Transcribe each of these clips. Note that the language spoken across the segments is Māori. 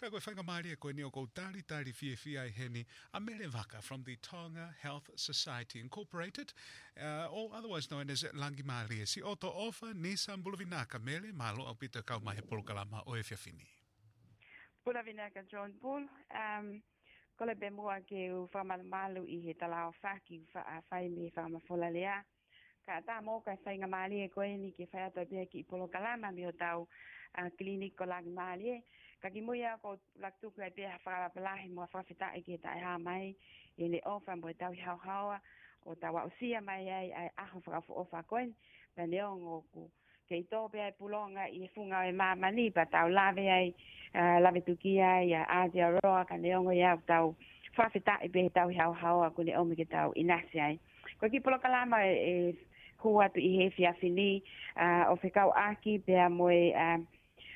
Ka koe whaka maari e koe ni o kou tari tari fie fie ai heni a mere vaka from the Tonga Health Society Incorporated uh, or otherwise known as Langi Maari e si oto ofa ni Sambuluvinaka mele malo au pito kau mahe polo kalama o e fia fini. Pula vinaka John Paul, um, kole be mua ke u whamal malu i he tala o whaki whaimi whamafola lea. Uh, ka ta mo ka sai nga mali e koe ni ke faya tabia ki polo kalama mi tau a klinik ko lag mali ka ki moya ko lag tu kai pe fa la pla mo fa fita e ke ta ha mai e le ofa mo e tau ha ha o ta wa usia mai ai ai a ha fa ofa koen pe leon o ku ke to pe ai e pulonga i funga e ma e mani pa tau lave ai uh, lave tukia ai a asia roa ka leon o ia tau fa fita e pe tau ha ha ko le o mi ke tau inasia ai ko ki polo kalama e, e ko atu i hefi a fini uh, o whekau aki pia moe uh,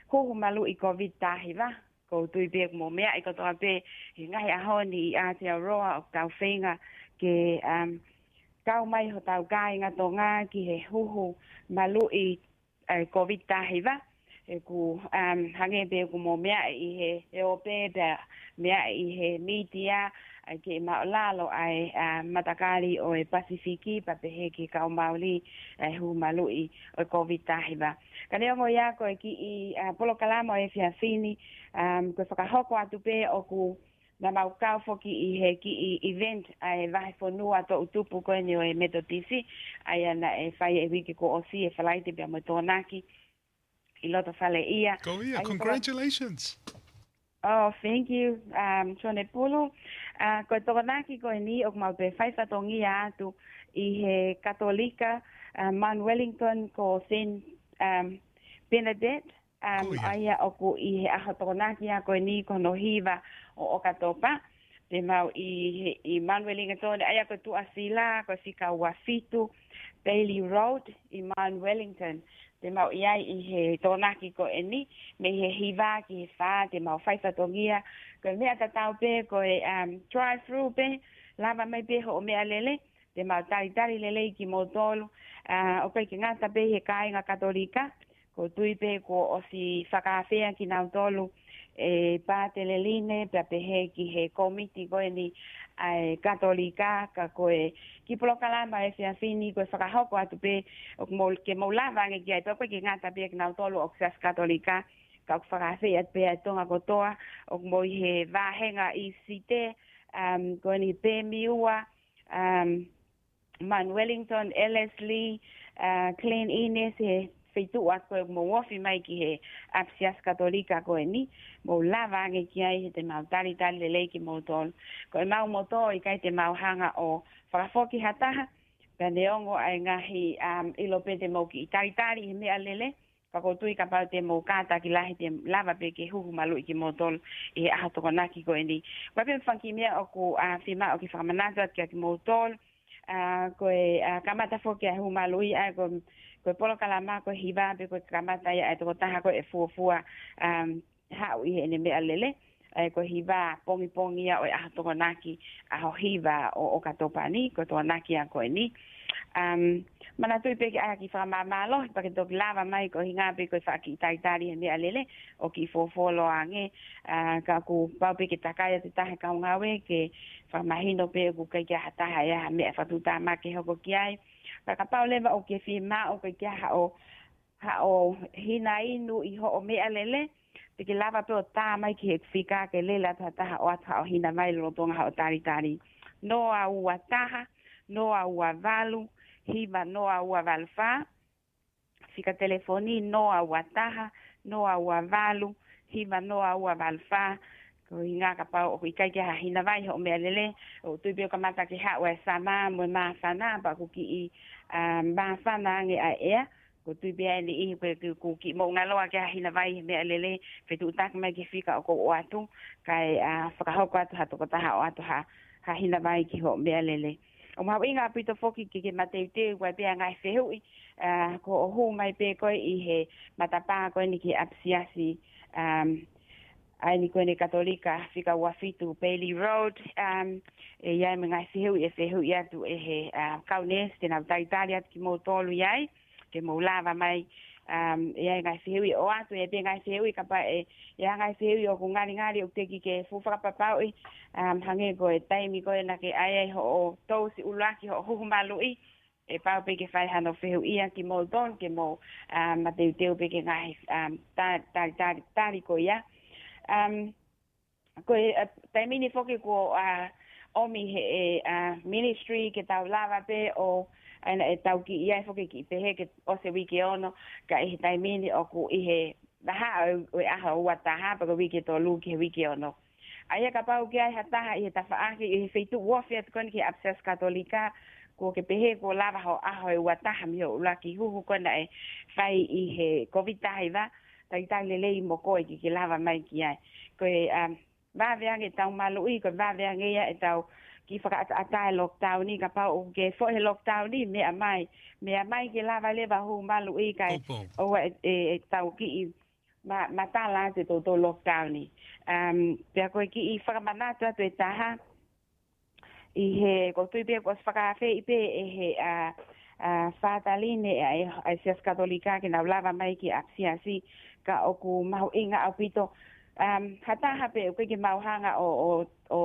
hoho malu i COVID tahi wa. Ko tui pia kumo mea i kotoa pe he ngahi aho ni i Aotearoa o tau whenga ke um, kau mai ho tau kāinga tō ngā ki he hoho malu i uh, COVID tahi wa e ku um hange be ku mo mea i he e o pe da mea i he media ai ke ma lalo ai uh, matakali o e pasifiki pa pe he ki ka o mauli ai hu malu i o covid tahiba ka ne mo ya ko e ki i uh, polo kalamo e fia fini um ko faka hoko atu pe o ku na mau kau foki i he ki i event ai vahe fonua to utupu koe ni o e metotisi ai ana e fai e wiki ko osi e falaiti pia mo tōnaki. piloto sale IA. Ah, Go IA, congratulations. Oh, thank you. Um, cho pulu. Uh, ko to na ki ko ni ok mal pe fai fa tong ia tu i he katolika uh, man Wellington ko Saint um, Benedict um, oh, yeah. aia oku i he aha ah, tō nākia ah, koe ni kono hiwa o okatopa. te mau i, i Manuelinga tōne, aia ko tu asila, ko si ka Bailey Road i Man Wellington. Te mau i ai i he tonaki ko eni me he hiwā ki he whā, te mau whaifatongia. Ko mea ka tau pe ko e um, drive-thru pē, lava mai pē ho o mea lele, te mau tari tari lele ki mō tōlu. Uh, o kai ki ngāta pē he kāinga katolika, ko tui pē ko o si whakāwhea ki nāu tōlu e patele line pe pe he ki he komiti ko ni ai katolika ka ko e ki polo kala ma e sia fini ko sa kaho ko atu pe ok mol ke mola va ke ai pe ki ngata pe na tolo ok sia katolika ka ok fara se at pe ato ngako toa ok mo he va henga i site um ko ni pe miua um Man Wellington, Ellis uh, Clean Ines, feitu a ko mo wofi mai ki he apsias katolika ko e ni mo lava ke ki ai te mau tali tali lei ki mo tol ko e mau mo to i kai te mau hanga o farafoki hataha pende ongo ai ngahi um, ilo pete mo ki tali tali he mea lele ka tui ka pau te mo kata ki lahi te lava pe ke huhu malu i ki mo tol i he aha toko naki ko e ni kwa pe mfanki mea o ku uh, o ki whakamanatat ki a ki mo tol uh, ko e uh, kamata fo ki a huhu malu i koe polo kala ma koe hiva pe koe kamata ia e eh, toko taha koe e eh, fuafua ah. um, hau i he ene mea lele. e ko hiva pongi pongi ia oi aha tonga a ho hiva o, o katopa ni ko tonga naki a koe ni um, mana tui peke aha ki whakamamalo pa ke toki lava mai ko hinga pe ko wha ki taitari he mea lele o ki fofolo a nge uh, ka ku pau peke takaya te taha kaunga we ke fa whakamahino pe ku kei ki ha taha e aha mea whatuta ma ke hoko ki ai pa ka pau lewa o ke whi ma o ke ki aha o ha o hina inu i ho o mea lele Tiki lava peo tā mai ki he kwhika ke lela ta taha o ata o hina mai lo tonga o tari tari. Noa ua taha, noa ua valu, hiva noa ua valfa. Fika telefoni noa ua taha, noa ua valu, hiva noa ua valfa. Ko i ngā kapa o i kai ha hina vai ho mea lele. O tui pio kamata ki hawa e sa mā mō mā whanā pa kuki i mā whanā ngi a ea ko tu bia ni i pe ku ku ki mo ngalo wa ka hina vai me alele pe tu tak me ki fika ko o kai a faka ho ka ta to ko ta o atu ha ha hina vai ki ho me alele o ma winga pito foki ki ki mate te wa bia ngai se hu a ko o hu mai pe ko i he mata pa ko ni ki apsiasi um ai ni ko ni katolika fika wa fitu peli Road um e ya me ngai se hu e se hu ya tu e he uh, kaunes tena taitalia ki mo tolu yai ke mo lava mai um e ai ngai se o atu e bien ngai se hui ka pa e e se hui o ku ngari ngari o teki ke fu fra pa pau um hange ko e tai mi ko na ke ai ai ho o tousi ulaki ho hu malu i e pa pe ke fai hano fe hui ia ki mo don ke mo um ma te te o pe ke ngai um ta ta ta ta ri ko ia um uh, ko e tai mi ni foki ko a omi he a e, uh, ministry ke tau lava pe o uh, aina e tau ki iai foke e ki he, ke o se wiki e ono ka ihe e taimini o ku i ihe raha o e aha ua taha pako wiki to lu ki he wiki ono. Aia ka pau ki ai ha taha he tafa aki ihe feitu wafi atu koni ki abses katolika ko ke pehe ko lava ho aho e ua ha mi ho ula ki huhu kona e i he covid taha iwa ta i tali lei mo koe ki ki lava mai ki ai. Ko e um, vaveange tau malu i ko vaveange ia e tau ki faka ata lockdown ni ka pa o ge fo he lockdown ni me amai me amai ke la vale va ho malu e kai o e e tau ki i ma ma ta la te to to lockdown ni um pe ko ki i faka mana ta te ta ha i he ko tu pe ko faka fe i pe e he a a fataline e a se katolika ke na blava mai ki asi si si ka oku mau inga pito um hata ha pe ko ki mau hanga o o o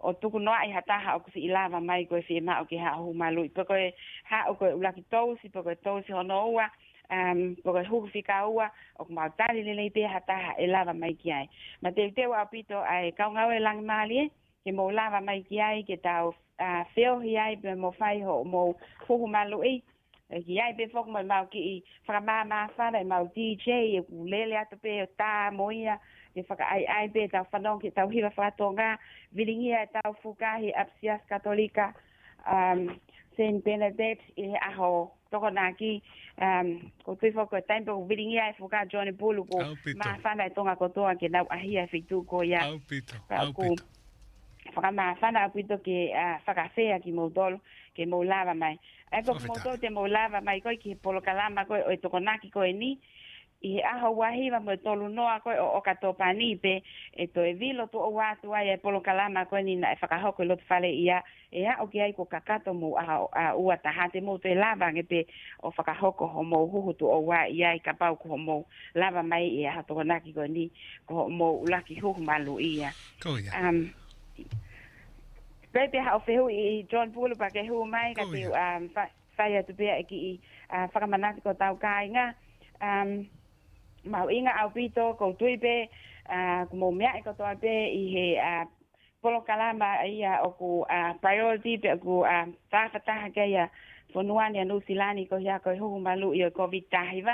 o tuku noa i hataha o kusi ilava mai koe fie mao ki haa hu malui. Pako e haa koe ulaki tousi, pako e tousi hono ua, um, pako e huku fika ua, o kumau tali lele i pia hataha e lava mai ki ai. Ma te utewa o pito ai kaungau e langi maali e, ke mou lava mai ki ai, ke tau feo uh, hi ai, pe mou fai ho, mou fuhu lui, Eh, ki ai pe fok mai mau ki fra ma fa dai mau dj e lele ato pe e ta moia e fa ai ai pe ta fa don ki ta hi va fa tonga vilingi ai e ta fuka hi apsias katolika um sen benedet e aho toko na ki um ko tu fo e ko tai pe vilingi ai fuka johnny bulu ko ma fa dai tonga ko toa ki na ahi ai fitu ko ya au pito au pito fa ma fa na pito ki fa uh, ki mo dol ki mo lava mai e ko foto te mo lava mai ko ki polo kalama ko o to konaki ko ni i a ho wahi va mo to luno a ko o ka to panipe e to e vilo to o watu ai e polo kalama ko ni na e faka ho ko lot fale ia e a o ki ai ko kakato mo a a u ata ha te mo te lava nge te o faka ho ko mo hu hu to o wa ia i ka pau ko mo lava mai i e a to konaki ko ni ko mo laki hu malu ia ko ia Pei pia hao whehu i John Pulupa ke hu mai ka oh, tiu um, whai to be a ki i uh, whakamanati ko tau kai nga Um, mau inga au pito kou tuipe pe, como uh, mō mea e kotoa i he polo kalamba i a oku priority pe oku whakataha ke i a whanuani a nusilani ko hia ko hu malu i o COVID-19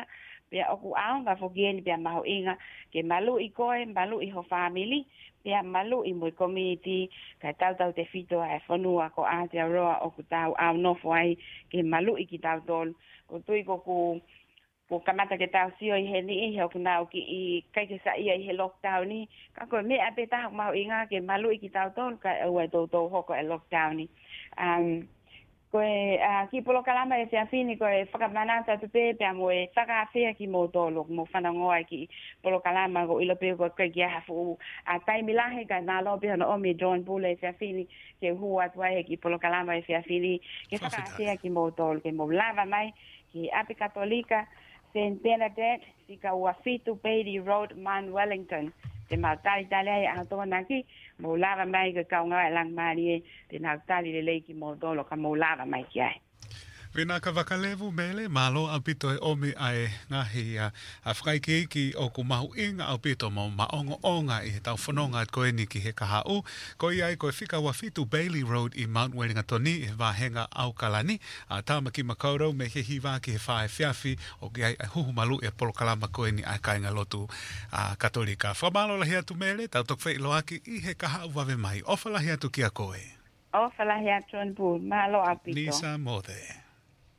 pe aku au va fogien pe mau inga ke malu i koe malu i ho family pe malu i mo community ka tau tau te fito a fonu e a ko a te roa o ku tau au no foi ke malu i ki tau tol ko tui ko ku ko kamata ke tau sio i he ni i ho kuna o ki i kai ke sa i he lockdown ni ka ko me a pe tau mau inga ke malu i ki tau tol ka o ai tau ho ko e lockdown ni um koe a uh, ki polo kalama e se afini koe whakamanata tu pepea mo e whakaafea ki mō tolo mō whanangoa ki polo kalama ko ilo pe koe koe ki a hafu u a taimi lahe ka nā lopi hana omi John Bula e se afini ke hua tu ahe ki polo kalama e se afini ke whakaafea ki mō tolo ke mō lava mai ki api katolika St. Benedict, Sikawafitu, Bailey Road, Man Wellington te mau tali tali ai a toa na ki mo lava mai ke kaunga e lang mari te mau tali le leiki mo dolo ka mo lava mai ki ai Vina ka vakalevu mele, malo au pito e omi ae ngahi a uh, ki o ku mahu inga au pito mo maongo onga i he tau whanonga at koe ni ki he kaha u. Ko i ai koe whika wa fitu Bailey Road i Mount Wellingatoni i he vahenga au kalani. A uh, tāma ki makaurau me he hiwa ki he whae fiafi o ki ai huhu malu e polo kalama koe ni ai kainga lotu a uh, katolika. Whamalo lahi atu mele, tau tokwe i loaki i he kaha u wave mai. Ofa lahi atu ki a koe. Ofa lahi atu anbu, malo au pito. Nisa mo there.